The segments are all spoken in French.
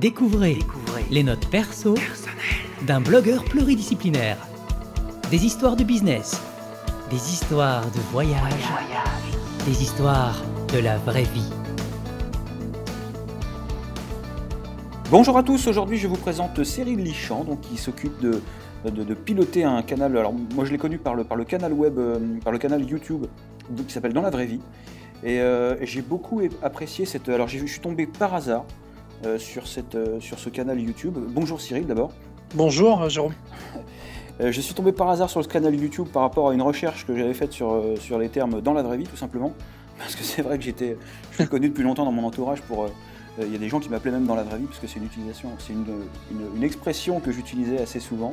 Découvrez, les notes perso d'un blogueur pluridisciplinaire. Des histoires de business, des histoires de voyage, des histoires de la vraie vie. Bonjour à tous, aujourd'hui je vous présente Cyril Lichamp, donc, qui s'occupe de, de, piloter un canal. Alors moi je l'ai connu par le, par le canal web, euh, par le canal YouTube qui s'appelle Dans la vraie vie. Et euh, j'ai beaucoup apprécié cette. Alors je suis tombé par hasard sur, cette, sur ce canal YouTube. Bonjour Cyril d'abord. Bonjour Jérôme. je suis tombé par hasard sur ce canal YouTube par rapport à une recherche que j'avais faite sur, sur les termes dans la vraie vie tout simplement. Parce que c'est vrai que j'étais, je suis connu depuis longtemps dans mon entourage pour. Il y a des gens qui m'appelaient même dans la vraie vie parce que c'est une utilisation, c'est une, une, expression que j'utilisais assez souvent.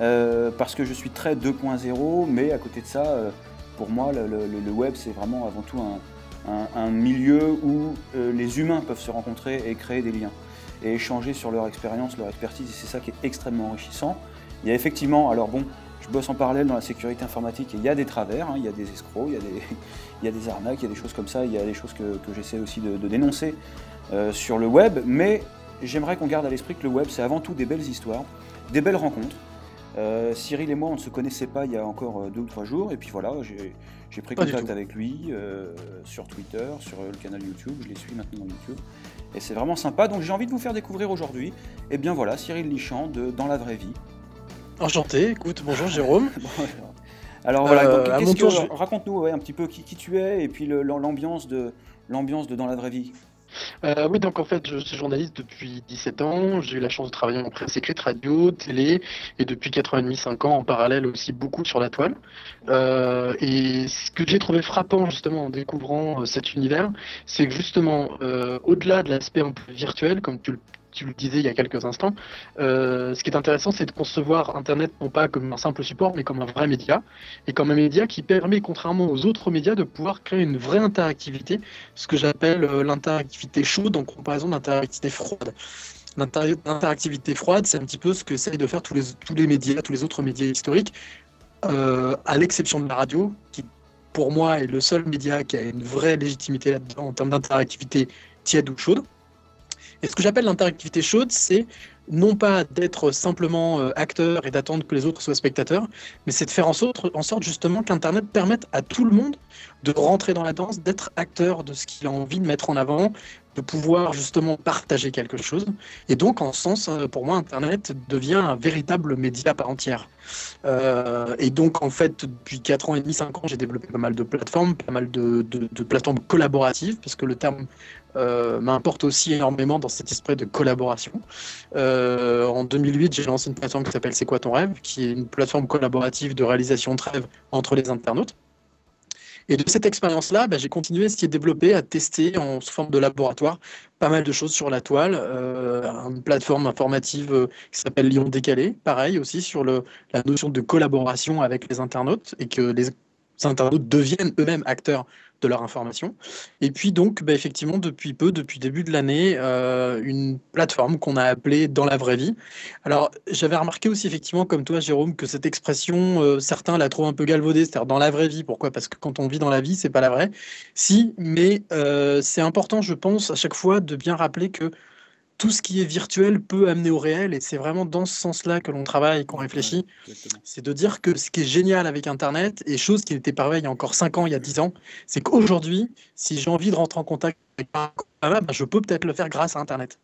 Euh, parce que je suis très 2.0, mais à côté de ça, euh, pour moi, le, web, c'est vraiment avant tout un, milieu où euh, les humains peuvent se rencontrer et créer des liens et échanger sur leur expérience, leur expertise, et c'est ça qui est extrêmement enrichissant. Il y a effectivement, alors bon, je bosse en parallèle dans la sécurité informatique et il y a des travers, hein, il y a des escrocs, il y a des, il y a des arnaques, il y a des choses comme ça, il y a des choses que, j'essaie aussi de, dénoncer sur le web, mais j'aimerais qu'on garde à l'esprit que le web, c'est avant tout des belles histoires, des belles rencontres, euh, Cyril et moi, on ne se connaissait pas il y a encore euh, deux ou trois jours, et puis voilà, j'ai pris contact avec lui euh, sur Twitter, sur le canal YouTube, je les suis maintenant dans YouTube, et c'est vraiment sympa. Donc j'ai envie de vous faire découvrir aujourd'hui, et bien voilà, Cyril Lichamp de Dans la vraie vie. Enchanté, écoute, bonjour Jérôme. Alors voilà, raconte-nous un petit peu qui, qui, tu es, et puis l'ambiance de, de Dans la vraie vie. Euh, oui, donc en fait, je suis journaliste depuis 17 ans. J'ai eu la chance de travailler en presse écrite, radio, télé, et depuis 4 ans et demi, 5 ans, en parallèle aussi beaucoup sur la toile. Euh, et ce que j'ai trouvé frappant justement en découvrant euh, cet univers, c'est que justement, au-delà de l'aspect un peu virtuel, comme tu le tu le disais il y a quelques instants, euh, ce qui est intéressant, c'est de concevoir Internet non pas comme un simple support, mais comme un vrai média, et comme un média qui permet, contrairement aux autres médias, de pouvoir créer une vraie interactivité, ce que j'appelle euh, l'interactivité chaude en comparaison d'interactivité froide. L'interactivité froide, c'est un petit peu ce que essayent de faire tous les, tous les médias, tous les autres médias historiques, euh, à l'exception de la radio, qui pour moi est le seul média qui a une vraie légitimité là-dedans en termes d'interactivité tiède ou chaude. Et ce que j'appelle l'interactivité chaude, c'est non pas d'être simplement euh, acteur et d'attendre que les autres soient spectateurs, mais c'est de faire en sorte, en sorte justement qu'Internet permette à tout le monde de rentrer dans la danse, d'être acteur de ce qu'il a envie de mettre en avant, de pouvoir justement partager quelque chose. Et donc, en ce sens, euh, pour moi, Internet devient un véritable média par entière. Euh, et donc, en fait, depuis 4 ans et demi, 5 ans, j'ai développé pas mal de plateformes, pas mal de, plateformes collaboratives, parce que le terme euh, m'importe aussi énormément dans cet esprit de collaboration. En 2008, j'ai lancé une plateforme qui s'appelle C'est quoi ton rêve, qui est une plateforme collaborative de réalisation de rêves entre les internautes. Et de cette expérience-là, bah, j'ai continué à essayer de développer, à tester en forme de laboratoire pas mal de choses sur la toile. Euh, une plateforme informative qui s'appelle Lyon Décalé, pareil aussi sur la notion de collaboration avec les internautes et que les internautes deviennent eux-mêmes acteurs de leur information. Et puis donc, bah, effectivement, depuis peu, depuis début de l'année, euh, une plateforme qu'on a appelée Dans la vraie vie. Alors, j'avais remarqué aussi, effectivement, comme toi, Jérôme, que cette expression, euh, certains la trouvent un peu galvaudée, c'est-à-dire dans la vraie vie. Pourquoi? Parce que quand on vit dans la vie, c'est pas la vraie. Si, mais euh, c'est important, je pense, à chaque fois de bien rappeler que tout ce qui est virtuel peut amener au réel, et c'est vraiment dans ce sens-là que l'on travaille, qu'on réfléchit. c'est de dire que ce qui est génial avec Internet, et chose qui n'était pas il y a encore 5 ans, il y a 10 ans, c'est qu'aujourd'hui, si j'ai envie de rentrer en contact avec un je peux peut-être le faire grâce à Internet.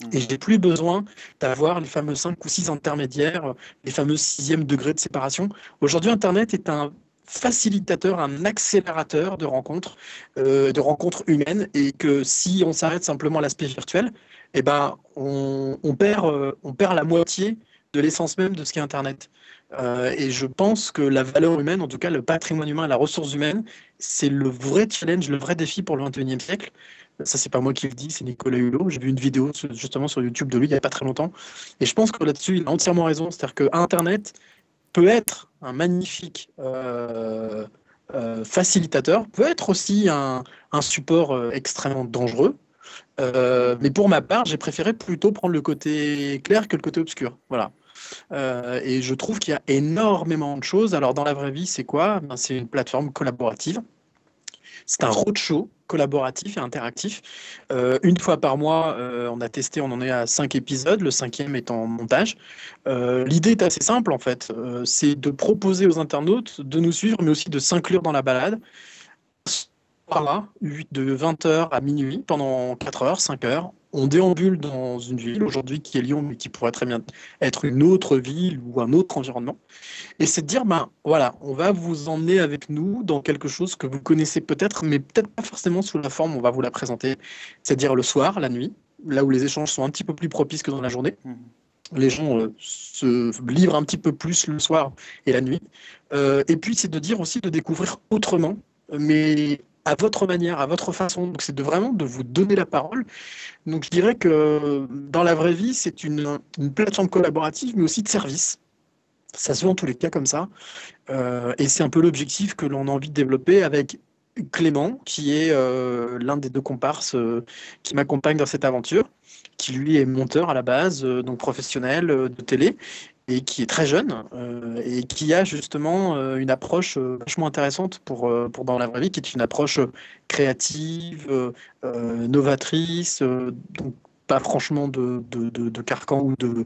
Mmh. Et j'ai plus besoin d'avoir les fameux 5 ou 6 intermédiaires, les fameux sixième degrés de séparation. Aujourd'hui, Internet est un facilitateur, un accélérateur de rencontres, euh, de rencontres humaines, et que si on s'arrête simplement à l'aspect virtuel, eh ben, on, perd, euh, on perd la moitié de l'essence même de ce qu'est Internet. Euh, et je pense que la valeur humaine, en tout cas le patrimoine humain, la ressource humaine, c'est le vrai challenge, le vrai défi pour le 21e siècle. Ça, c'est pas moi qui le dis, c'est Nicolas Hulot. J'ai vu une vidéo justement sur YouTube de lui il n'y a pas très longtemps. Et je pense que là-dessus, il a entièrement raison. C'est-à-dire que Internet peut être un magnifique euh, facilitateur, peut être aussi un support extrêmement dangereux. Euh, mais pour ma part, j'ai préféré plutôt prendre le côté clair que le côté obscur. Voilà. Euh, et je trouve qu'il y a énormément de choses. Alors, dans la vraie vie, c'est quoi? Ben, C'est une plateforme collaborative C'est un roadshow collaboratif et interactif. Euh, une fois par mois, on a testé, on en est à cinq épisodes, le cinquième est en montage. L'idée est assez simple en fait, c'est de proposer aux internautes de nous suivre, mais aussi de s'inclure dans la balade. Par de 20h à minuit, pendant 4 heures, 5 heures, on déambule dans une ville aujourd'hui qui est Lyon, mais qui pourrait très bien être une autre ville ou un autre environnement. Et c'est de dire, ben voilà, on va vous emmener avec nous dans quelque chose que vous connaissez peut-être, mais peut-être pas forcément sous la forme, on va vous la présenter, c'est-à-dire le soir, la nuit, là où les échanges sont un petit peu plus propices que dans la journée. Mmh. Les gens euh, se livrent un petit peu plus le soir et la nuit. Euh, et puis, c'est de dire aussi de découvrir autrement, mais à votre manière, à votre façon. Donc c'est de vraiment de vous donner la parole. Donc je dirais que dans la vraie vie, c'est une, plateforme collaborative, mais aussi de service. Ça se voit en tous les cas comme ça. Euh, et c'est un peu l'objectif que l'on a envie de développer avec Clément, qui est euh, l'un des deux comparses euh, qui m'accompagne dans cette aventure, qui lui est monteur à la base, donc professionnel de télé, et qui est très jeune euh, et qui a justement euh, une approche euh, vachement intéressante pour, pour dans la vraie vie, qui est une approche créative, novatrice, donc pas franchement de, de, de, carcan ou de,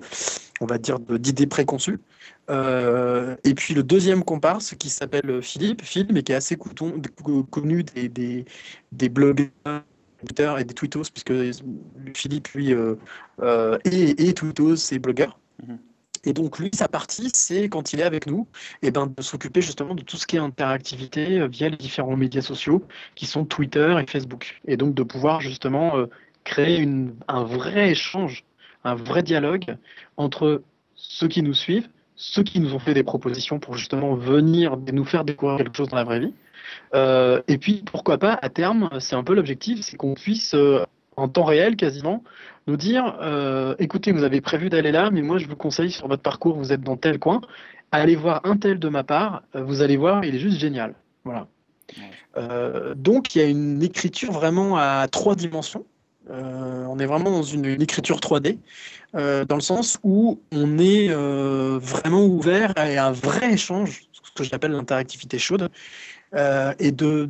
on va dire, d'idées préconçues. et puis le deuxième comparse qui s'appelle Philippe, Philippe, mais qui est assez couton, connu des, des, des blogueurs et des tweetos, puisque Philippe, lui, est, est tweetos et blogueur. Et donc, lui, sa partie, c'est quand il est avec nous, et eh ben, de s'occuper justement de tout ce qui est interactivité euh, via les différents médias sociaux qui sont Twitter et Facebook. Et donc, de pouvoir justement euh, créer un vrai échange, un vrai dialogue entre ceux qui nous suivent, ceux qui nous ont fait des propositions pour justement venir nous faire découvrir quelque chose dans la vraie vie. Euh, et puis, pourquoi pas, à terme, c'est un peu l'objectif, c'est qu'on puisse, en temps réel quasiment, nous dire euh, écoutez, vous avez prévu d'aller là, mais moi je vous conseille sur votre parcours, vous êtes dans tel coin, allez voir un tel de ma part, euh, vous allez voir, il est juste génial. Voilà. Euh, donc il y a une écriture vraiment à trois dimensions. on est vraiment dans une, écriture 3D, dans le sens où on est vraiment ouvert à un vrai échange, ce que j'appelle l'interactivité chaude, euh, et de,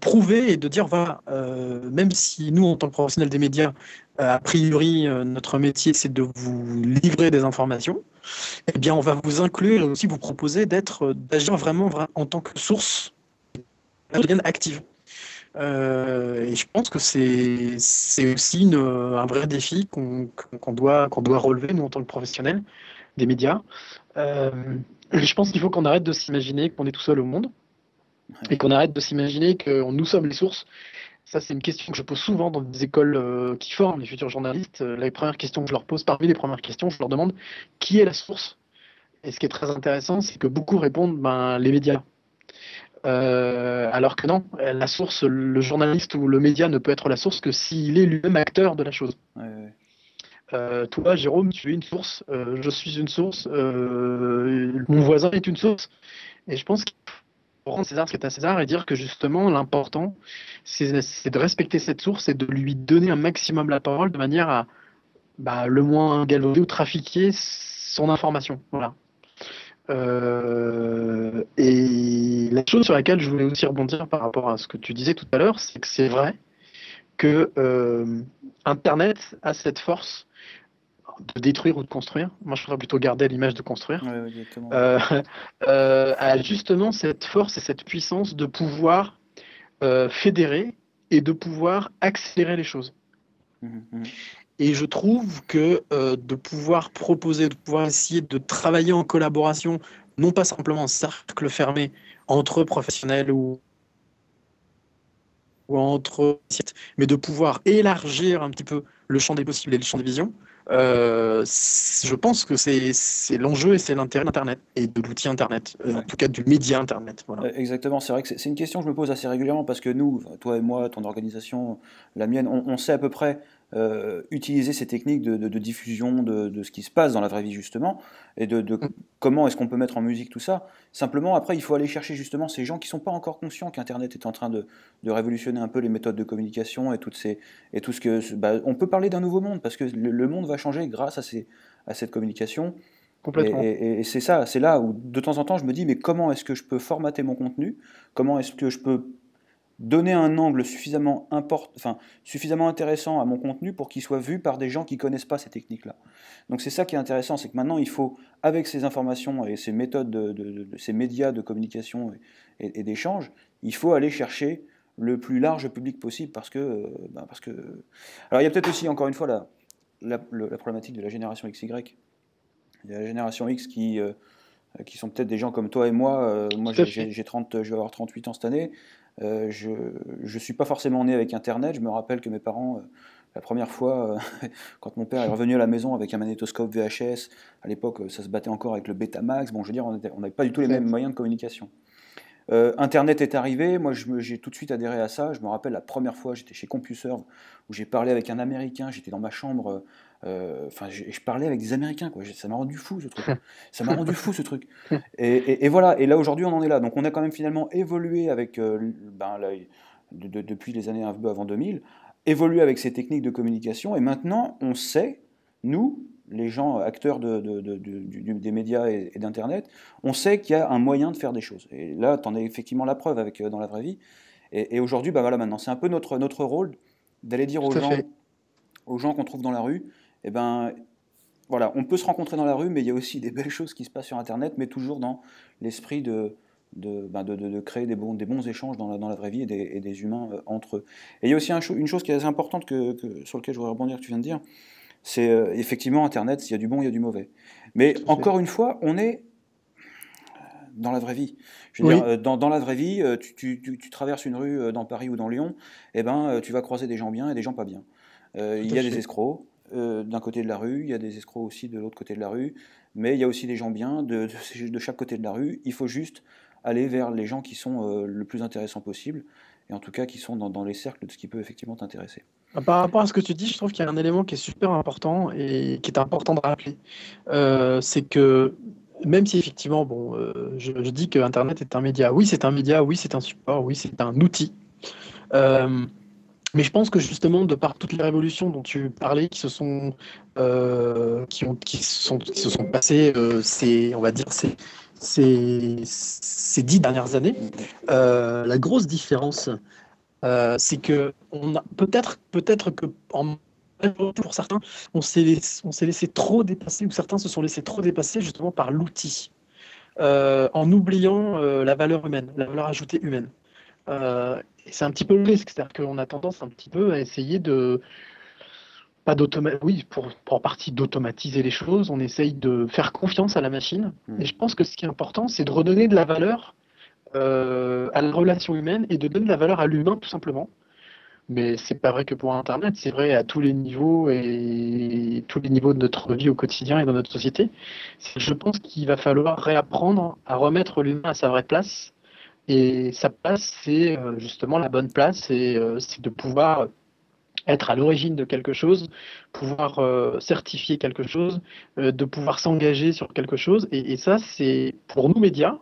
prouver et de dire voilà, euh, même si nous, en tant que professionnels des médias, euh, a priori, notre métier, c'est de vous livrer des informations, eh bien, on va vous inclure et aussi vous proposer d'être, d'agir vraiment en tant que source active. et je pense que c'est, aussi un vrai défi qu'on, qu'on doit, qu'on doit relever, nous, en tant que professionnels des médias. je pense qu'il faut qu'on arrête de s'imaginer qu'on est tout seul au monde et qu'on arrête de s'imaginer que nous sommes les sources. Ça, c'est une question que je pose souvent dans des écoles euh, qui forment les futurs journalistes. Euh, les premières questions que je leur pose, parmi les premières questions, je leur demande qui est la source? Et ce qui est très intéressant, c'est que beaucoup répondent ben, les médias. Euh, alors que non, la source, le journaliste ou le média ne peut être la source que s'il est lui-même acteur de la chose. toi, Jérôme, tu es une source, je suis une source, mon voisin est une source. Et je pense qu'il rendre César ce qui est à César et dire que justement l'important c'est de respecter cette source et de lui donner un maximum la parole de manière à bah, le moins galvauder ou trafiquer son information. Voilà. Euh, et la chose sur laquelle je voulais aussi rebondir par rapport à ce que tu disais tout à l'heure, c'est que c'est vrai que euh, Internet a cette force de détruire ou de construire. Moi, je voudrais plutôt garder l'image de construire. Euh, euh, a justement cette force et cette puissance de pouvoir euh, fédérer et de pouvoir accélérer les choses. Mmh, mmh. Et je trouve que de pouvoir proposer, de pouvoir essayer de travailler en collaboration, non pas simplement en cercle fermé entre professionnels ou, ou entre mais de pouvoir élargir un petit peu le champ des possibles et le champ des visions, euh, je pense que c'est l'enjeu et c'est l'intérêt d'Internet et de l'outil Internet, euh, en tout cas du média Internet. Voilà. Euh, exactement, c'est vrai que c'est une question que je me pose assez régulièrement parce que nous, toi et moi, ton organisation, la mienne, on sait à peu près euh, utiliser ces techniques de, diffusion de, ce qui se passe dans la vraie vie justement, et de, mm. comment est-ce qu'on peut mettre en musique tout ça. Simplement, après, il faut aller chercher justement ces gens qui sont pas encore conscients qu'Internet est en train de, révolutionner un peu les méthodes de communication et toutes ces et tout ce que bah, on peut parler d'un nouveau monde parce que le, monde va changer grâce à ces à cette communication. Complètement. Et, et c'est ça, c'est là où de temps en temps je me dis mais comment est-ce que je peux formater mon contenu? Comment est-ce que je peux donner un angle suffisamment, import, enfin, suffisamment intéressant à mon contenu pour qu'il soit vu par des gens qui ne connaissent pas ces techniques-là. Donc c'est ça qui est intéressant, c'est que maintenant il faut, avec ces informations et ces méthodes, de, ces médias de communication et, d'échange, il faut aller chercher le plus large public possible parce que, euh, ben, parce que... Alors il y a peut-être aussi, encore une fois, la, la, problématique de la génération XY. Il y a la génération X qui... Euh, qui sont peut-être des gens comme toi et moi. Euh, moi, j'ai 30, je vais avoir 38 ans cette année. Euh, je ne suis pas forcément né avec Internet. Je me rappelle que mes parents, euh, la première fois, euh, quand mon père est revenu à la maison avec un magnétoscope VHS, à l'époque, ça se battait encore avec le Betamax. Bon, je veux dire, on n'avait pas du tout les mêmes moyens de communication. Internet est arrivé, moi j'ai tout de suite adhéré à ça. Je me rappelle la première fois, j'étais chez CompuServe, où j'ai parlé avec un Américain, j'étais dans ma chambre euh, enfin, je, parlais avec des Américains. Ça m'a rendu fou ce truc. ça m'a rendu fou ce truc. Et, voilà. Et là aujourd'hui, on en est là. Donc on a quand même finalement évolué avec, euh, ben, depuis les années un peu avant 2000, évolué avec ces techniques de communication. Et maintenant, on sait, nous, les gens acteurs de, des médias et, d'Internet, on sait qu'il y a un moyen de faire des choses. Et là, tu en es effectivement la preuve avec, euh, dans la vraie vie. Et, aujourd'hui, bah voilà, maintenant, c'est un peu notre, notre rôle d'aller dire aux gens, aux gens qu'on trouve dans la rue, eh ben, voilà, on peut se rencontrer dans la rue, mais il y a aussi des belles choses qui se passent sur Internet, mais toujours dans l'esprit de, de, ben, créer des bons, des bons échanges dans la, dans la vraie vie et des, humains euh, entre eux. Et il y a aussi une chose qui est assez importante que, sur laquelle je voudrais rebondir, que tu viens de dire, c'est euh, effectivement Internet, s'il y a du bon, il y a du mauvais. Mais encore une fois, on est dans la vraie vie. Je veux dire, euh, dans, dans, la vraie vie, tu, tu, tu, traverses une rue dans Paris ou dans Lyon, et eh ben, tu vas croiser des gens bien et des gens pas bien. il y a des escrocs, euh, d'un côté de la rue, il y a des escrocs aussi de l'autre côté de la rue, mais il y a aussi des gens bien de, de, chaque côté de la rue. Il faut juste aller vers les gens qui sont euh, le plus intéressants possible, et en tout cas qui sont dans, les cercles de ce qui peut effectivement t'intéresser. Bah, par rapport à ce que tu dis, je trouve qu'il y a un élément qui est super important et qui est important de rappeler. Euh, c'est que même si effectivement, bon, je, je, dis que Internet est un média, oui c'est un média, oui c'est un support, oui c'est un outil. Mais je pense que justement, de par toutes les révolutions dont tu parlais, qui se sont, euh, qui ont, qui sont, qui se sont passées, euh, on va dire, ces, ces, dix dernières années, euh, la grosse différence, euh, c'est que on a peut-être, peut-être que pour certains, on s'est on s'est laissé trop dépasser, ou certains se sont laissés trop dépasser justement par l'outil, en oubliant la valeur humaine, la valeur ajoutée humaine. Euh, c'est un petit peu le risque, c'est-à-dire qu'on a tendance un petit peu à essayer de pas oui, pour, pour en partie d'automatiser les choses, on essaye de faire confiance à la machine. Hmm. Et je pense que ce qui est important, c'est de redonner de la valeur euh, à la relation humaine et de donner de la valeur à l'humain, tout simplement. Mais c'est pas vrai que pour Internet, c'est vrai à tous les niveaux et tous les niveaux de notre vie au quotidien et dans notre société. Je pense qu'il va falloir réapprendre à remettre l'humain à sa vraie place et sa place, c'est euh, justement la bonne place, euh, c'est de pouvoir être à l'origine de quelque chose, pouvoir euh, certifier quelque chose, de pouvoir s'engager sur quelque chose. Et, ça, c'est pour nous médias.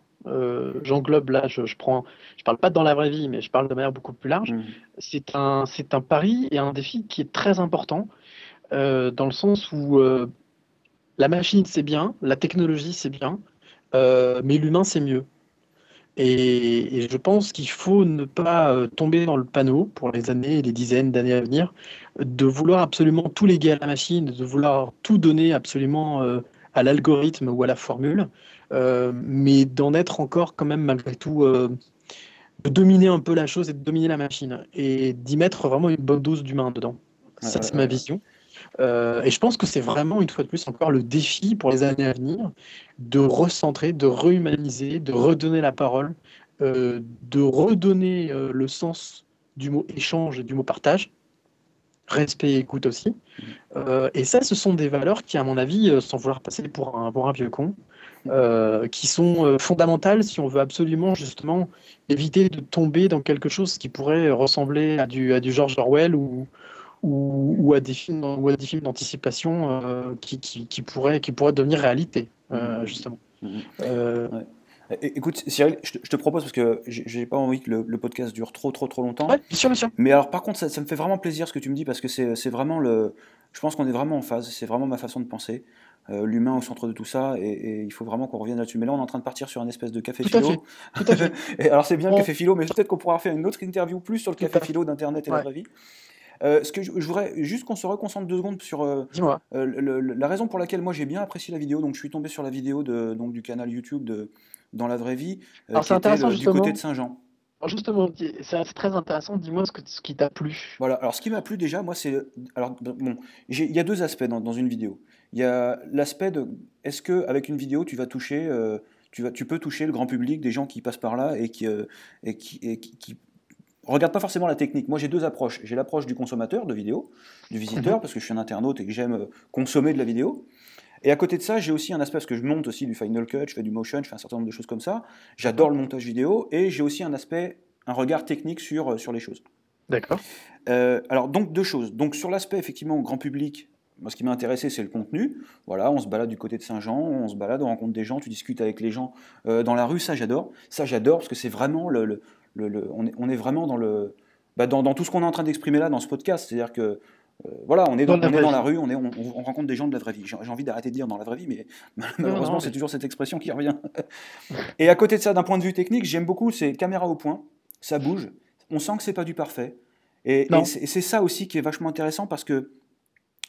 J'englobe là, je, je prends, je parle pas dans la vraie vie, mais je parle de manière beaucoup plus large. Mmh. C'est un, c'est un pari et un défi qui est très important dans le sens où la machine c'est bien, la technologie c'est bien, mais l'humain c'est mieux. Et, je pense qu'il faut ne pas euh, tomber dans le panneau pour les années et les dizaines d'années à venir, de vouloir absolument tout léguer à la machine, de vouloir tout donner absolument euh, à l'algorithme ou à la formule, euh, mais d'en être encore quand même malgré tout, de dominer un peu la chose et de dominer la machine, et d'y mettre vraiment une bonne dose d'humain dedans. Ça, c'est ma vision. Euh, et je pense que c'est vraiment, une fois de plus, encore le défi pour les années à venir de recentrer, de réhumaniser, de redonner la parole, euh, de redonner euh, le sens du mot échange et du mot partage, respect et écoute aussi. et ça, ce sont des valeurs qui, à mon avis, sans vouloir passer pour un, vieux con, qui sont fondamentales si on veut absolument justement éviter de tomber dans quelque chose qui pourrait ressembler à du, à du George Orwell ou, ou, à des films, ou à des films d'anticipation euh, qui, qui, pourraient, qui pourraient devenir réalité, euh, mhm. justement. Mhm. Euh, écoute, Cyril, je te, propose, parce que j'ai pas envie que le, podcast dure trop, trop, trop longtemps. bien sûr, bien sûr. Mais alors, par contre, ça, me fait vraiment plaisir ce que tu me dis, parce que c'est vraiment le. Je pense qu'on est vraiment en phase, c'est vraiment ma façon de penser. euh, l'humain au centre de tout ça, et, il faut vraiment qu'on revienne là-dessus. Mais là, on est en train de partir sur un espèce de café philo. et alors, c'est bien le café philo, mais peut-être qu'on pourra faire une autre interview plus sur le café philo d'Internet et la vraie vie. Euh, ce que je, voudrais juste qu'on se reconcentre deux secondes sur euh, la raison pour laquelle moi j'ai bien apprécié la vidéo. Donc je suis tombé sur la vidéo de, donc, du canal YouTube de Dans la vraie vie, qui était du côté de Saint-Jean. Justement, c'est très intéressant. Dis-moi ce, ce qui t'a plu. Voilà. Alors, ce qui m'a plu déjà, moi, c'est alors bon, il y a deux aspects dans, dans une vidéo. Il y a l'aspect de est-ce que avec une vidéo, tu vas toucher, euh, tu vas, tu peux toucher le grand public, des gens qui passent par là et qui euh, et qui, et qui, regardent pas forcément la technique. Moi, j'ai deux approches. J'ai l'approche du consommateur de vidéo, du visiteur, mhm. parce que je suis un internaute et que j'aime euh, consommer de la vidéo. Et à côté de ça, j'ai aussi un aspect, parce que je monte aussi du Final Cut, je fais du motion, je fais un certain nombre de choses comme ça. J'adore le montage vidéo et j'ai aussi un aspect, un regard technique sur, sur les choses. D'accord. alors, donc, deux choses. Donc, sur l'aspect, effectivement, grand public, moi, ce qui m'a intéressé, c'est le contenu. Voilà, on se balade du côté de Saint-Jean, on se balade, on rencontre des gens, tu discutes avec les gens euh, dans la rue. Ça, j'adore. Ça, j'adore parce que c'est vraiment le, le, on, est, on, est, vraiment dans le, bah, dans, dans, tout ce qu'on est en train d'exprimer là dans ce podcast. C'est-à-dire que euh, voilà, on est dans, on est dans la rue, on, est, on, on, rencontre des gens de la vraie vie. J'ai envie d'arrêter de dire dans la vraie vie, mais malheureusement, c'est toujours cette expression qui revient. Et à côté de ça, d'un point de vue technique, j'aime beaucoup, c'est caméra au point, ça bouge, on sent que c'est pas du parfait. Et, et c'est ça aussi qui est vachement intéressant parce que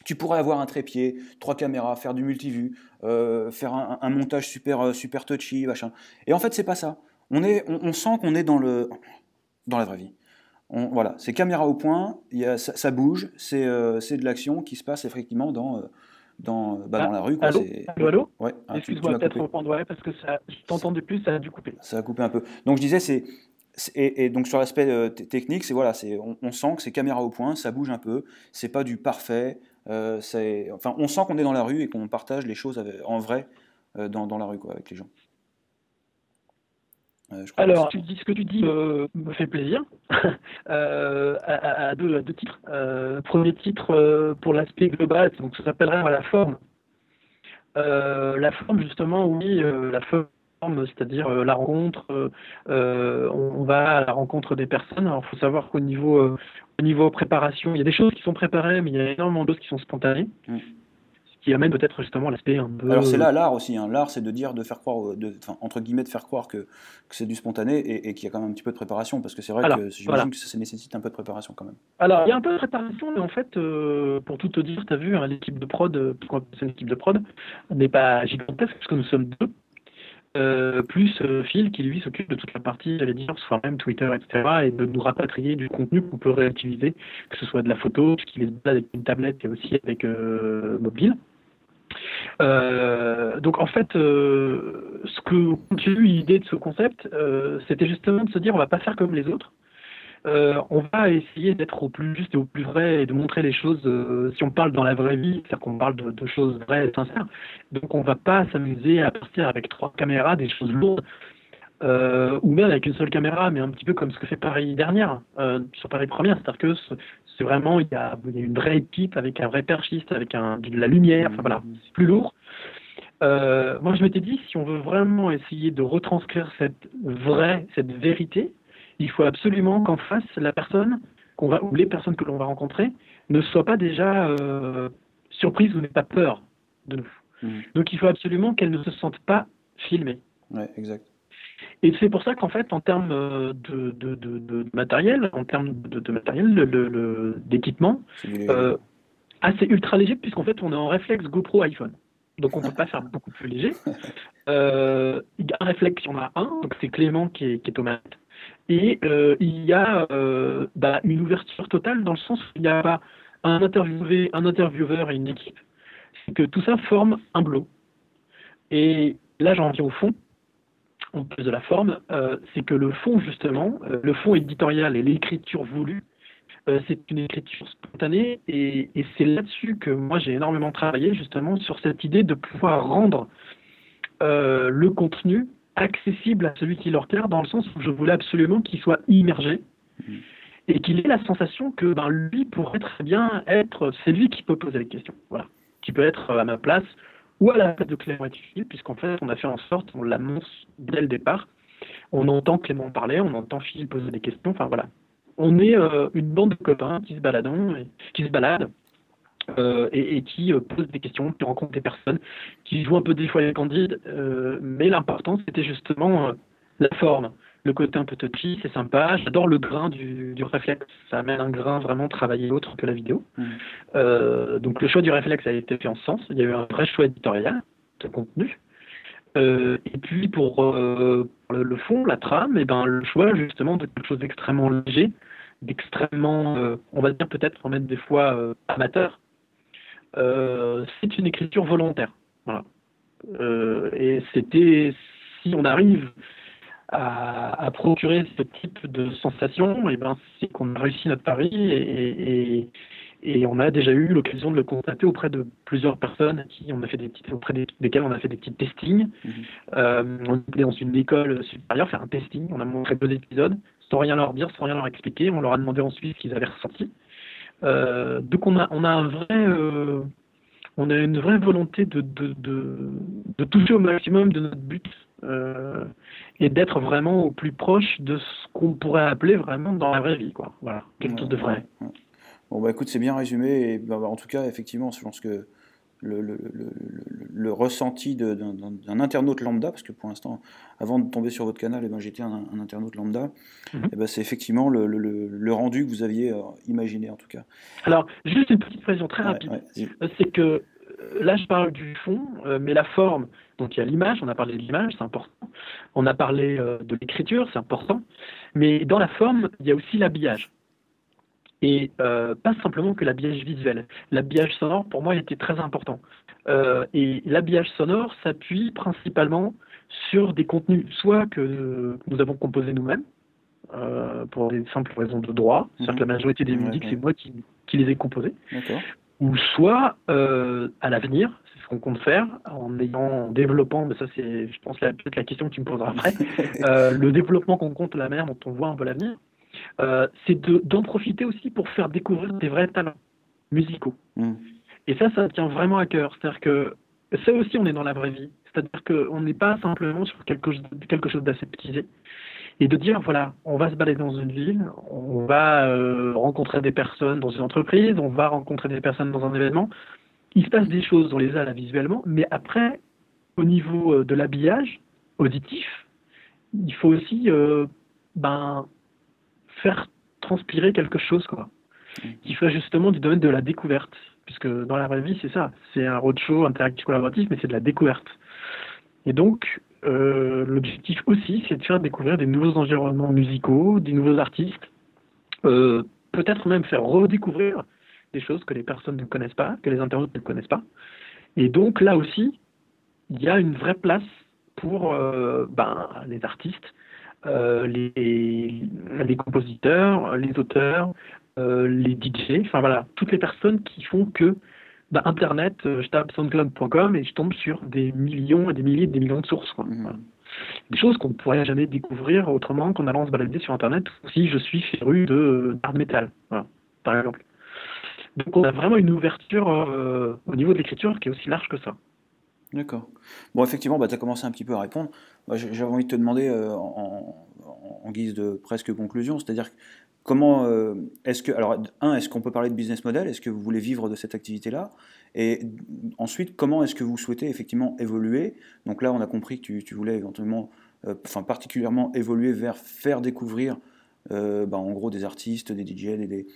tu pourrais avoir un trépied, trois caméras, faire du multivue, euh, faire un, montage super, euh, super touchy, machin. Et en fait, c'est pas ça. On, est, on, sent qu'on est dans, le, dans la vraie vie. On, voilà, c'est caméra au point, y a, ça, bouge, euh, c'est de l'action qui se passe effectivement dans, dans, bah, dans la rue. Quoi. Allô, allô, allô ouais, ah, Excuse-moi, peut-être reprendre, ouais, parce que ça, je t'entendais plus, ça a dû couper. Ça a coupé un peu. Donc je disais, c'est et, donc sur l'aspect technique, c'est voilà, c'est on, on, sent que c'est caméra au point, ça bouge un peu, c'est pas du parfait, euh, enfin, on sent qu'on est dans la rue et qu'on partage les choses en vrai euh, dans, dans, la rue quoi, avec les gens. Euh, Alors, tu dis, ce que tu dis me fait plaisir à, deux, deux, titres. premier titre pour l'aspect global, donc ça s'appellerait la forme. la forme, justement, oui, la forme c'est-à-dire euh, la rencontre. Euh, euh, on, va à la rencontre des personnes. Alors, il faut savoir qu'au niveau, au niveau préparation, il y a des choses qui sont préparées, mais il y a énormément d'autres qui sont spontanées. Mm. Qui amène peut-être justement l'aspect un peu. Alors c'est là l'art aussi. Hein. L'art, c'est de dire, de faire croire, de, entre guillemets, de faire croire que, que c'est du spontané et, qu'il y a quand même un petit peu de préparation, parce que c'est vrai que j'imagine que ça, nécessite un peu de préparation quand même. Alors il y a un peu de préparation, mais en fait, pour tout te dire, tu as vu, hein, l'équipe de prod, c'est une équipe de prod, n'est pas gigantesque parce que nous sommes deux. Euh, plus euh, Phil qui lui s'occupe de toute la partie, j'allais dire, soit même Twitter, etc., et de nous rapatrier du contenu qu'on peut réutiliser, que ce soit de la photo, ce qui est avec une tablette et aussi avec euh, mobile. Donc en fait, ce que j'ai eu l'idée de ce concept, c'était justement de se dire on va pas faire comme les autres, euh, on va essayer d'être au plus juste et au plus vrai et de montrer les choses. Euh, si on parle dans la vraie vie, c'est-à-dire qu'on parle de, choses vraies et sincères. Donc on va pas s'amuser à partir avec trois caméras des choses lourdes. Euh, ou même avec une seule caméra, mais un petit peu comme ce que fait Paris dernière, sur Paris première, c'est-à-dire que c'est vraiment il y, a, une vraie équipe avec un vrai perchiste, avec un, de la lumière, enfin voilà, c'est plus lourd. moi, je m'étais dit, si on veut vraiment essayer de retranscrire cette vraie, cette vérité, il faut absolument qu'en face, la personne qu'on va, ou les personnes que l'on va rencontrer ne soient pas déjà euh, surprises ou n'aient pas peur de nous. Mmh. Donc il faut absolument qu'elles ne se sentent pas filmées. Ouais, exact. Et c'est pour ça qu'en fait, en termes euh, de, de, de, matériel, en termes de, matériel, d'équipement, euh, assez ultra léger, puisqu'en fait, on est en réflexe GoPro iPhone. Donc on ne peut pas faire beaucoup plus léger. Euh, un réflexe, il y en a un, donc c'est Clément qui est, qui est au et euh, il y a euh, bah, une ouverture totale dans le sens où il n'y a pas un, interviewé, un intervieweur et une équipe. C'est que tout ça forme un bloc. Et là, j'en viens au fond, en plus de la forme, euh, c'est que le fond, justement, le fond éditorial et l'écriture voulue, c'est une écriture spontanée et, et c'est là-dessus que moi j'ai énormément travaillé, justement, sur cette idée de pouvoir rendre le contenu accessible à celui qui le regarde, dans le sens où je voulais absolument qu'il soit immergé mm. et qu'il ait la sensation que ben, lui pourrait très bien être, c'est lui qui peut poser les questions, voilà, qui peut être à ma place ou à la place de Clément et Phil, puisqu'en fait on a fait en sorte, on l'annonce dès le départ, on entend Clément parler, on entend Phil poser des questions, enfin voilà. On est euh, une bande de copains qui se baladent, qui se baladent et, qui pose des questions, qui rencontre des personnes, qui jouent un peu des fois les candides, mais l'important c'était justement la forme le côté un peu touchy, c'est sympa. J'adore le grain du, réflexe. Ça amène un grain vraiment travaillé autre que la vidéo. Mmh. Euh, donc le choix du réflexe a été fait en sens. Il y a eu un vrai choix éditorial de contenu. Euh, et puis pour, euh, le, fond, la trame, et eh ben, le choix justement de quelque chose d'extrêmement léger, d'extrêmement, on va dire peut-être même des fois amateur. c'est une écriture volontaire. Voilà. et c'était, si on arrive à, procurer ce type de sensation, et eh ben, c'est qu'on a réussi notre pari et, et, on a déjà eu l'occasion de le constater auprès de plusieurs personnes qui on a fait des petites, auprès desquelles on a fait des petits testings. Mhm. Euh, on était dans une école supérieure faire un testing. On a montré deux épisodes sans rien leur dire, sans rien leur expliquer. On leur a demandé ensuite ce qu'ils avaient ressenti. Euh, donc on a, on a un vrai, euh, on a une vraie volonté de, de, de, de toucher au maximum de notre but euh, et d'être vraiment au plus proche de ce qu'on pourrait appeler vraiment dans la vraie vie, quoi. Voilà, quelque chose de vrai. Bon bah écoute, c'est bien résumé et bah, bah, en tout cas, effectivement, je pense que le, le, le, le ressenti d'un internaute lambda, parce que pour l'instant, avant de tomber sur votre canal, eh ben, j'étais un, internaute lambda, eh ben, c'est effectivement le, rendu que vous aviez euh, imaginé en tout cas. Alors, juste une petite précision très rapide, euh, c'est que là, je parle du fond, euh, mais la forme, donc il y a l'image, on a parlé de l'image, c'est important. On a parlé euh, de l'écriture, c'est important. Mais dans la forme, il y a aussi l'habillage. Et euh, pas simplement que l'habillage visuel. L'habillage sonore, pour moi, était très important. et l'habillage sonore s'appuie principalement sur des contenus, soit que nous avons composés nous-mêmes, pour des simples raisons de droit, c'est-à-dire que la majorité des musiques, c'est moi qui, qui, les ai composées ou soit euh, à l'avenir, c'est ce qu'on compte faire, en ayant, en développant, mais ça c'est, je pense, peut-être la question que tu me poseras après, euh, le développement qu'on compte la mer, dont on voit un peu l'avenir, euh, c'est d'en profiter aussi pour faire découvrir des vrais talents musicaux. Mm. Et ça, ça tient vraiment à cœur. C'est-à-dire que ça aussi, on est dans la vraie vie. C'est-à-dire qu'on n'est pas simplement sur quelque chose, quelque chose d'aseptisé et de dire voilà, on va se balader dans une ville, on va euh, rencontrer des personnes dans une entreprise, on va rencontrer des personnes dans un événement. Il se passe des choses, on les a là visuellement, mais après, au niveau euh, de l'habillage auditif, il faut aussi euh, ben, faire transpirer quelque chose, quoi. Qui soit justement du domaine de la découverte. Puisque dans la vraie vie, c'est ça. C'est un roadshow interactif collaboratif, mais c'est de la découverte. Et donc, euh, l'objectif aussi, c'est de faire découvrir des nouveaux environnements musicaux, des nouveaux artistes, euh, peut-être même faire redécouvrir des choses que les personnes ne connaissent pas, que les internautes ne connaissent pas. Et donc là aussi, il y a une vraie place pour euh, ben, les artistes, les, les, compositeurs, les auteurs, les DJ, enfin voilà, toutes les personnes qui font que bah, Internet, euh, je tape soundcloud.com et je tombe sur des millions et des milliers et des millions de sources. Mmh. Des choses qu'on ne pourrait jamais découvrir autrement qu'en allant se balader sur Internet si je suis féru de d'art métal, par exemple. Donc on a vraiment une ouverture euh, au niveau de l'écriture qui est aussi large que ça. D'accord. Bon, effectivement, bah, tu as commencé un petit peu à répondre. J'avais envie de te demander euh, en, en, guise de presque conclusion, c'est-à-dire Comment euh, est-ce que alors un est-ce qu'on peut parler de business model? Est-ce que vous voulez vivre de cette activité-là? Et ensuite, comment est-ce que vous souhaitez effectivement évoluer? Donc là, on a compris que tu, voulais éventuellement, euh, enfin particulièrement évoluer vers faire découvrir, euh, bah, en gros, des artistes, des DJ, des, des,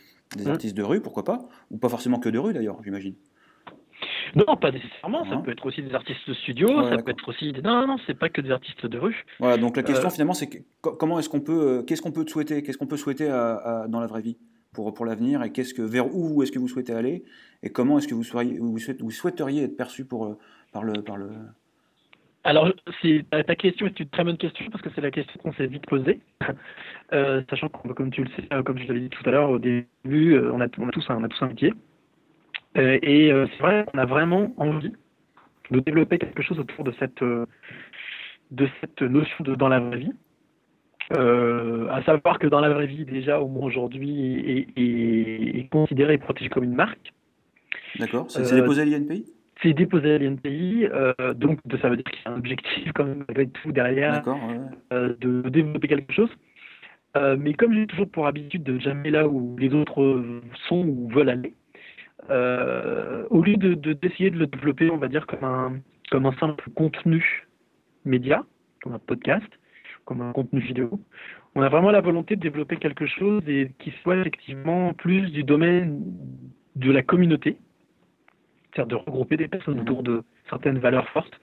mmh. artistes de rue, pourquoi pas? Ou pas forcément que de rue d'ailleurs, j'imagine. Non, pas nécessairement. Ça peut être aussi des artistes de studio. ça peut être aussi. Non, non, c'est pas que des artistes de rue. Voilà. Donc la question euh, finalement, c'est comment est-ce qu'on peut, euh, qu'est-ce qu'on peut souhaiter, qu'est-ce qu'on peut souhaiter dans la vraie vie pour pour l'avenir et qu'est-ce que vers où est-ce que vous souhaitez aller et comment est-ce que vous soyez, vous, vous souhaiteriez être perçu pour euh, par le par le. Alors, ta question est une très bonne question parce que c'est la question qu'on s'est vite posée, sachant que, comme tu le sais, comme je l'avais dit tout à l'heure au début, on, a, on, a, tous, on a tous un métier. Euh, et euh, c'est vrai qu'on a vraiment envie de développer quelque chose autour de cette, euh, de cette notion de dans la vraie vie. à savoir que dans la vraie vie, déjà, au moins aujourd'hui, est, est, considéré et protégé comme une marque. D'accord. C'est déposé à l'INPI C'est déposé à l'INPI, donc ça veut dire qu'il y a un objectif quand même malgré tout derrière de développer quelque chose. mais comme j'ai toujours pour habitude de jamais là où les autres sont ou veulent aller, au lieu de d'essayer de, le développer, on va dire comme un comme un simple contenu média, comme un podcast, comme un contenu vidéo, on a vraiment la volonté de développer quelque chose et qui soit effectivement plus du domaine de la communauté, c'est-à-dire de regrouper des personnes autour de certaines valeurs fortes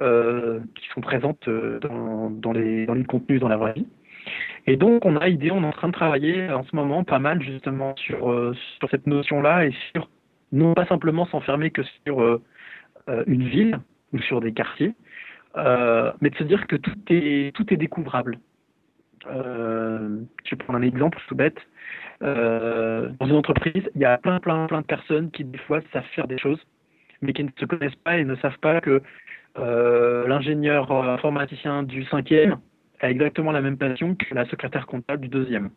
euh, qui sont présentes euh, dans, dans, les, dans les contenus dans la vraie vie. Et donc, on a idée, on est en train de travailler en ce moment pas mal justement sur, euh, sur cette notion-là et sur non pas simplement s'enfermer que sur une ville ou sur des quartiers, mais de se dire que tout est, tout est découvrable. je vais prendre un exemple tout bête. dans une entreprise, il y a plein, plein, plein de personnes qui, des fois, savent faire des choses, mais qui ne se connaissent pas et ne savent pas que euh, l'ingénieur informaticien du cinquième a exactement la même passion que la secrétaire comptable du deuxième.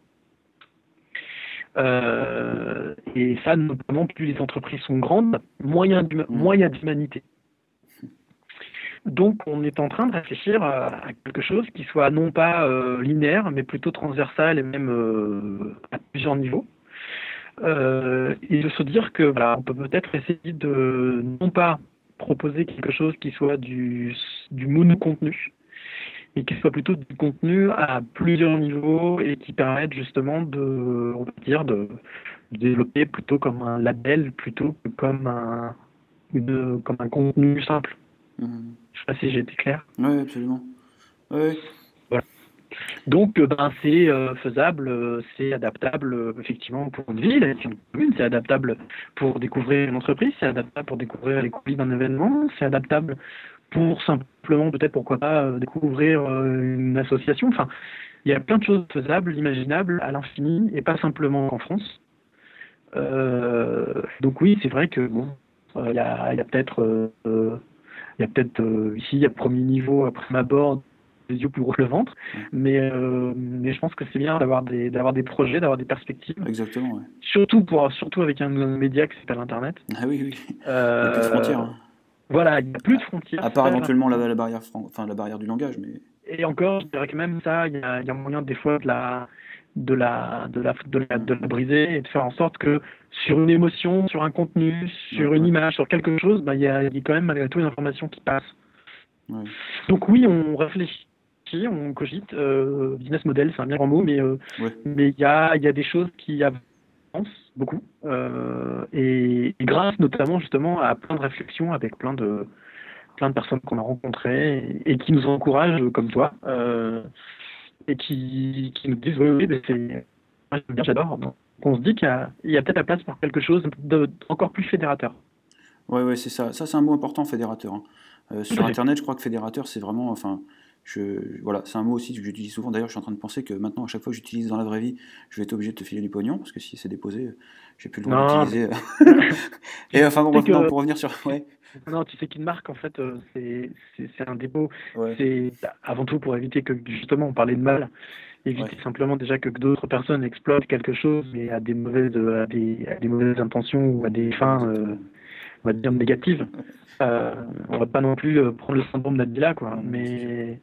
Euh, et ça, notamment, plus les entreprises sont grandes, moins il y a d'humanité. Donc, on est en train de réfléchir à, quelque chose qui soit non pas euh, linéaire, mais plutôt transversal et même à plusieurs niveaux. et de se dire que voilà, on peut peut-être essayer de non pas proposer quelque chose qui soit du, du mono-contenu et qui soit plutôt du contenu à plusieurs niveaux et qui permette justement de, on va dire, de, développer plutôt comme un label plutôt que comme un, comme un contenu simple. Mmh. Je sais pas si j'ai été clair. Oui, absolument. Oui. Donc, euh, ben, c'est euh, faisable, euh, c'est adaptable effectivement pour une ville, une commune, c'est adaptable pour découvrir une entreprise, c'est adaptable pour découvrir les coulisses d'un événement, c'est adaptable pour simplement peut-être pourquoi pas découvrir une association. Enfin, il y a plein de choses faisables, imaginables à l'infini et pas simplement en France. donc oui, c'est vrai que bon, il y a, y a peut-être, il y a peut-être ici, à premier niveau, après ma board, les yeux plus gros que le ventre. Mais, euh, mais je pense que c'est bien d'avoir des, d'avoir des projets, d'avoir des perspectives. Exactement, Surtout, pour, surtout avec un, média qui s'appelle Internet. Ah oui, oui. il n'y a plus de frontières. Hein. Voilà, il n'y a plus de frontières. À part éventuellement la, la, barrière, enfin, la barrière du langage. mais Et encore, je dirais que même ça, il y a, y a moyen des fois de la, de la, de, la, de, la, de la briser et de faire en sorte que sur une émotion, sur un contenu, sur une image, sur quelque chose, bah, il y, a, y a quand même malgré tout une information qui passe. Donc oui, on réfléchit on cogite. Euh, business model, c'est un bien grand mot, mais euh, mais il y a, y a des choses qui avancent beaucoup. Euh, et, grâce notamment justement à plein de réflexions avec plein de plein de personnes qu'on a rencontrées et, qui nous encouragent comme toi et qui, qui nous disent oui oui c'est j'adore donc on se dit qu'il y a, peut-être la place pour quelque chose d'encore plus fédérateur ouais ouais c'est ça ça c'est un mot important fédérateur hein. sur internet je crois que fédérateur c'est vraiment enfin je, voilà, c'est un mot aussi que j'utilise souvent. D'ailleurs, je suis en train de penser que maintenant, à chaque fois que j'utilise dans la vraie vie, je vais être obligé de te filer du pognon, parce que si c'est déposé, j'ai plus le droit d'utiliser. Et enfin, bon, pour revenir sur. Ouais. Non, tu sais qu'une marque, en fait, euh, c'est un dépôt. C'est avant tout pour éviter que, justement, on parlait de mal, éviter simplement déjà que d'autres personnes exploitent quelque chose, mais à des mauvaises, à des, à des mauvaises intentions ou à des fins, euh, on va dire, négatives. Euh, on va pas non plus euh, prendre le syndrome d'Abdila, quoi. Mais,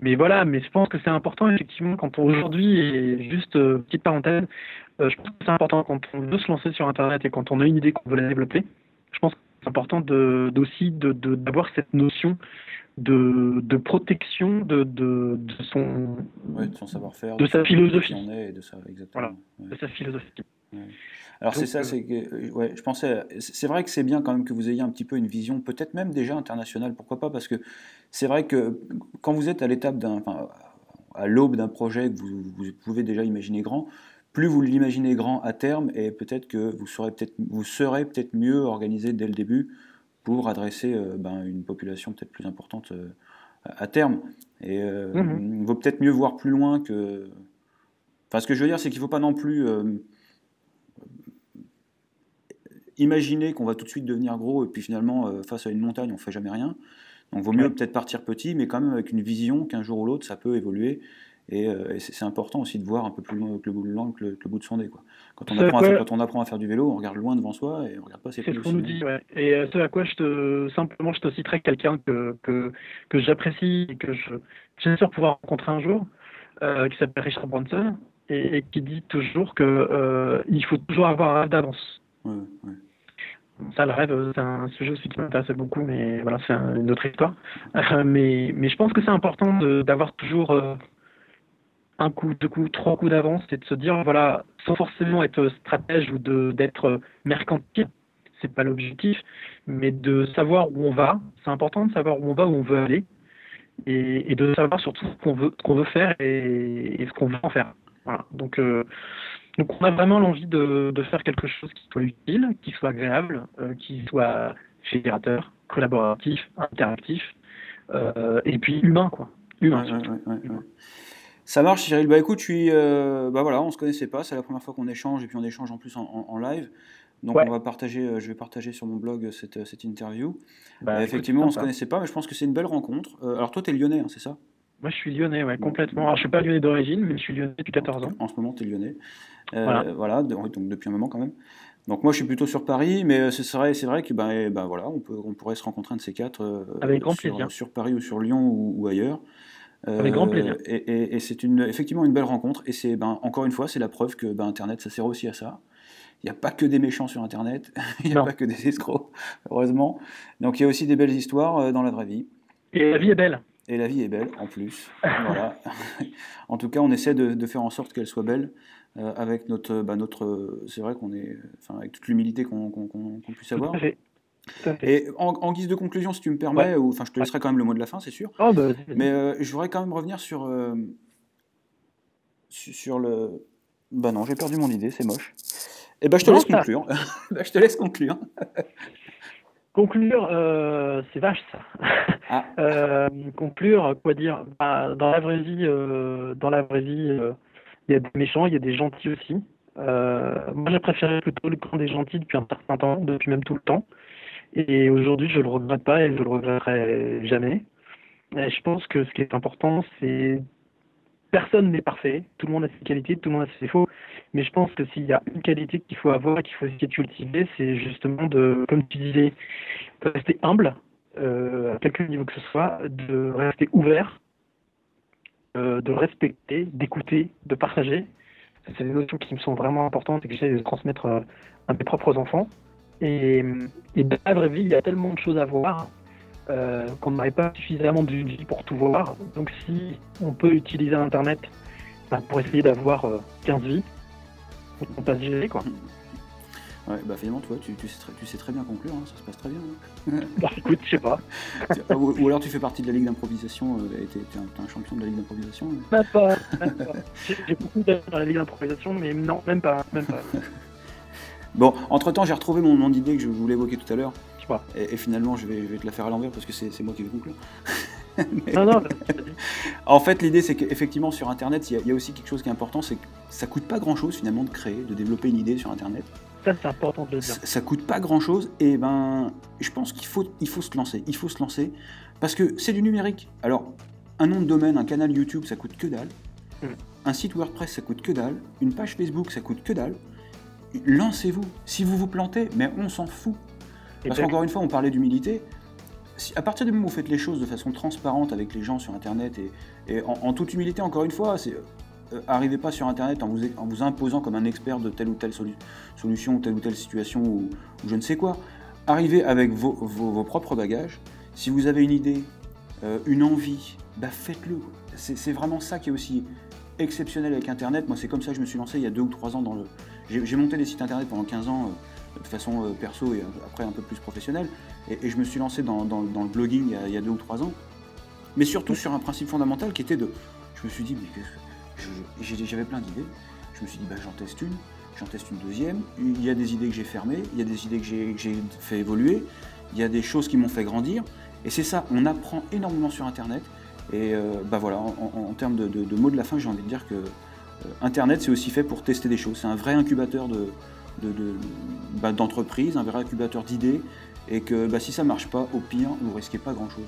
mais voilà, mais je pense que c'est important, effectivement, quand on, aujourd'hui, et juste euh, petite parenthèse, euh, je pense que c'est important quand on veut se lancer sur Internet et quand on a une idée qu'on veut la développer, je pense que c'est important de, d'aussi de, d'avoir cette notion de, de protection de, de, de son, de son savoir-faire, de, sa philosophie. de sa, exactement. de sa philosophie. Alors c'est ça, c'est que euh, ouais, je pensais, c'est vrai que c'est bien quand même que vous ayez un petit peu une vision, peut-être même déjà internationale, pourquoi pas, parce que c'est vrai que quand vous êtes à l'étape d'un, enfin, à l'aube d'un projet que vous, vous, pouvez déjà imaginer grand, plus vous l'imaginez grand à terme, et peut-être que vous serez peut-être, vous serez peut-être mieux organisé dès le début pour adresser euh, ben, une population peut-être plus importante euh, à terme. Et mmh il vaut peut-être mieux voir plus loin que. Enfin, ce que je veux dire, c'est qu'il ne faut pas non plus imaginer qu'on va tout de suite devenir gros et puis finalement, euh, face à une montagne, on ne fait jamais rien. Donc, vaut mieux peut-être partir petit, mais quand même avec une vision qu'un jour ou l'autre, ça peut évoluer. Et, euh, c'est important aussi de voir un peu plus loin que le bout de, que le, bout de son nez. Quoi. Quand, on apprend à faire, quand on apprend à faire du vélo, on regarde loin devant soi et on regarde pas ses C'est ce qu'on nous dit. Ouais. Et euh, ce à quoi je te, simplement, je te citerai quelqu'un que, que, que j'apprécie et que je, j'espère pouvoir rencontrer un jour, qui s'appelle Richard Branson, et, qui dit toujours qu'il il faut toujours avoir un d'avance. Ouais, Ça, le rêve, c'est un sujet aussi qui m'intéresse beaucoup, mais voilà, c'est une autre histoire. mais, mais je pense que c'est important d'avoir toujours un coup, deux coups, trois coups d'avance et de se dire, voilà, sans forcément être stratège ou d'être mercantile, c'est pas l'objectif, mais de savoir où on va. C'est important de savoir où on va, où on veut aller, et, de savoir surtout ce qu'on veut, qu'on veut faire et, ce qu'on veut en faire. Voilà. Donc, euh, donc on a vraiment l'envie de, de, faire quelque chose qui soit utile, qui soit agréable, euh, qui soit fédérateur, collaboratif, interactif, euh, et puis humain, quoi. Humain. Ça marche, Cyril. Bah écoute, je suis, bah voilà, on se connaissait pas, c'est la première fois qu'on échange et puis on échange en plus en, live. Donc on va partager, je vais partager sur mon blog cette, cette interview. Bah, effectivement, on ne se connaissait pas, mais je pense que c'est une belle rencontre. alors toi, tu es lyonnais, hein, c'est ça? Moi, je suis lyonnais, ouais, complètement. Alors, je suis pas lyonnais d'origine, mais je suis lyonnais depuis 14 ans. En ce moment, tu es lyonnais. voilà, donc depuis un moment quand même. Donc moi, je suis plutôt sur Paris, mais c'est vrai, c'est vrai que ben, ben, voilà, on, peut, on pourrait se rencontrer un de ces quatre Avec grand sur, plaisir. sur Paris ou sur Lyon ou, ailleurs. Avec grand plaisir. Et, c'est une, effectivement une belle rencontre. Et c'est, ben, encore une fois, c'est la preuve que ben, Internet, ça sert aussi à ça. Il n'y a pas que des méchants sur Internet, il n'y a pas que des escrocs, heureusement. Donc il y a aussi des belles histoires euh, dans la vraie vie. Et la vie est belle. Et la vie est belle en plus. voilà. en tout cas, on essaie de, faire en sorte qu'elle soit belle euh, avec notre, bah, notre. C'est vrai qu'on est, enfin, avec toute l'humilité qu'on puisse avoir. Et en, guise de conclusion, si tu me permets, ou enfin, je te laisserai quand même le mot de la fin, c'est sûr. Oh, bah, Mais euh, je voudrais quand même revenir sur sur le. Bah non, j'ai perdu mon idée, c'est moche. Eh ben, je te laisse conclure. je te laisse conclure. Conclure, euh, c'est vache ça. Ah. Euh, conclure, quoi dire bah, Dans la vraie vie, euh, dans la vraie vie, il y a des méchants, il y a des gentils aussi. moi, j'ai préféré plutôt le camp des gentils depuis un certain temps, depuis même tout le temps. Et aujourd'hui, je le regrette pas et je le regretterai jamais. Et je pense que ce qui est important, c'est personne n'est parfait, tout le monde a ses qualités, tout le monde a ses défauts, mais je pense que s'il y a une qualité qu'il faut avoir et qu'il faut essayer de cultiver, c'est justement de, comme tu disais, de rester humble, euh, à quelque niveau que ce soit, de rester ouvert, euh, de respecter, d'écouter, de partager. C'est des notions qui me sont vraiment importantes et que j'essaie de transmettre euh, à mes propres enfants. Et, et dans la vraie vie, il y a tellement de choses à voir euh, qu'on n'aurait pas suffisamment de vie pour tout voir. Donc si on peut utiliser Internet bah, pour essayer d'avoir 15 euh, vies, on peut se gérer quoi. Ouais, bah finalement, toi, tu, tu, sais, très, tu sais très bien conclure, hein, ça se passe très bien. Hein. bah écoute, je sais pas. ou, alors tu fais partie de la ligue d'improvisation, euh, et t'es un, champion de la ligue d'improvisation. Même pas, J'ai beaucoup d'amis dans la ligue d'improvisation, mais non, même pas, même pas. bon, entre temps, j'ai retrouvé mon, mon idée que je voulais évoquer tout à l'heure. Et, finalement, je vais, te la faire à l'envers parce que c'est moi qui vais conclure. non, non, en fait, l'idée, c'est qu'effectivement, sur Internet, il y, a aussi quelque chose qui est important c'est que ça coûte pas grand chose finalement de créer, de développer une idée sur Internet. Ça, c'est important de le dire. Ça, coûte pas grand chose, et ben, je pense qu'il faut, il faut se lancer. Il faut se lancer parce que c'est du numérique. Alors, un nom de domaine, un canal YouTube, ça coûte que dalle. Mm. Un site WordPress, ça coûte que dalle. Une page Facebook, ça coûte que dalle. Lancez-vous. Si vous vous plantez, mais on s'en fout. Parce qu'encore une fois, on parlait d'humilité. à partir du moment où vous faites les choses de façon transparente avec les gens sur Internet et, en, toute humilité, encore une fois, c'est euh, arrivez pas sur Internet en vous, en vous, imposant comme un expert de telle ou telle solution, telle ou telle situation ou, je ne sais quoi. Arrivez avec vos, propres bagages. Si vous avez une idée, euh, une envie, bah faites-le. C'est vraiment ça qui est aussi exceptionnel avec Internet. Moi, c'est comme ça que je me suis lancé il y a deux ou trois ans dans le. J'ai monté des sites Internet pendant 15 ans. Euh, de façon euh, perso et après un peu plus professionnelle. Et, je me suis lancé dans, le blogging il y, a, deux ou trois ans. Mais surtout sur un principe fondamental qui était de. Je me suis dit, mais j'avais plein d'idées. Je me suis dit, bah, j'en teste une, j'en teste une deuxième. Il y a des idées que j'ai fermées, il y a des idées que j'ai fait évoluer, il y a des choses qui m'ont fait grandir. Et c'est ça, on apprend énormément sur Internet. Et euh, bah voilà, en, termes de, mots de la fin, j'ai envie de dire que euh, Internet, c'est aussi fait pour tester des choses. C'est un vrai incubateur de, bah, d'entreprise, un vrai incubateur d'idées, et que bah, si ça marche pas, au pire, vous risquez pas grand-chose.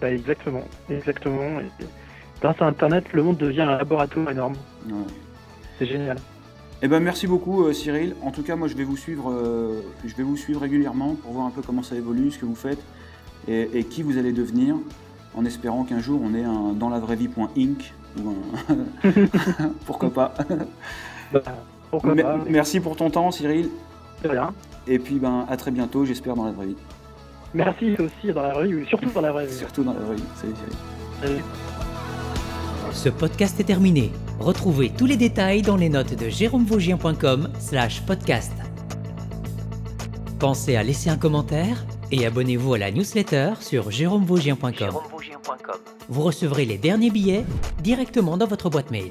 Bah, exactement, exactement. grâce à Internet, le monde devient un laboratoire énorme. C'est génial. Eh ben, merci beaucoup euh, Cyril. En tout cas, moi je vais vous suivre, euh, je vais vous suivre régulièrement pour voir un peu comment ça évolue, ce que vous faites et, qui vous allez devenir, en espérant qu'un jour on ait un dans la vraie vie.inc ou un... pourquoi pas. Bah, Merci pour ton temps, Cyril. De rien. Et puis ben à très bientôt, j'espère dans la vraie vie. Merci aussi dans la vraie vie, surtout dans la vraie vie. Surtout dans la vraie vie. Salut Thierry. Salut. Ce podcast est terminé. Retrouvez tous les détails dans les notes de jérômevaugien.com slash podcast. Pensez à laisser un commentaire et abonnez-vous à la newsletter sur jérômevaugien.com. Vous recevrez les derniers billets directement dans votre boîte mail.